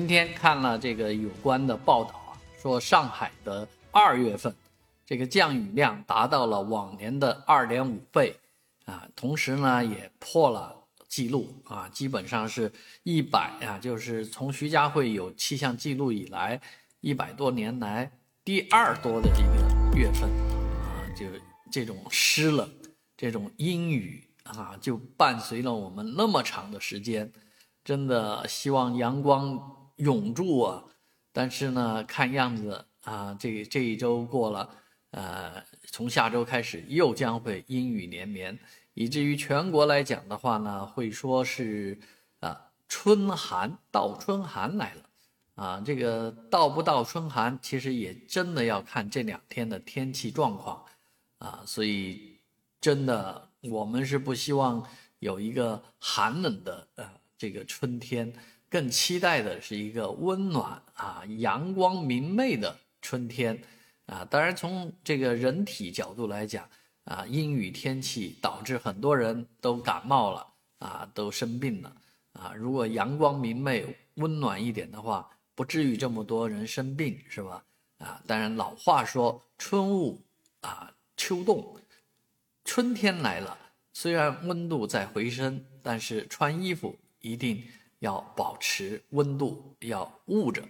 今天看了这个有关的报道啊，说上海的二月份这个降雨量达到了往年的二点五倍啊，同时呢也破了记录啊，基本上是一百啊，就是从徐家汇有气象记录以来一百多年来第二多的一个月份啊，就这种湿冷、这种阴雨啊，就伴随了我们那么长的时间，真的希望阳光。永驻啊，但是呢，看样子啊，这这一周过了，呃，从下周开始又将会阴雨连绵，以至于全国来讲的话呢，会说是啊，春寒到春寒来了，啊，这个到不到春寒，其实也真的要看这两天的天气状况，啊，所以真的我们是不希望有一个寒冷的呃这个春天。更期待的是一个温暖啊、阳光明媚的春天啊。当然，从这个人体角度来讲啊，阴雨天气导致很多人都感冒了啊，都生病了啊。如果阳光明媚、温暖一点的话，不至于这么多人生病，是吧？啊，当然，老话说“春捂啊，秋冻”，春天来了，虽然温度在回升，但是穿衣服一定。要保持温度，要捂着。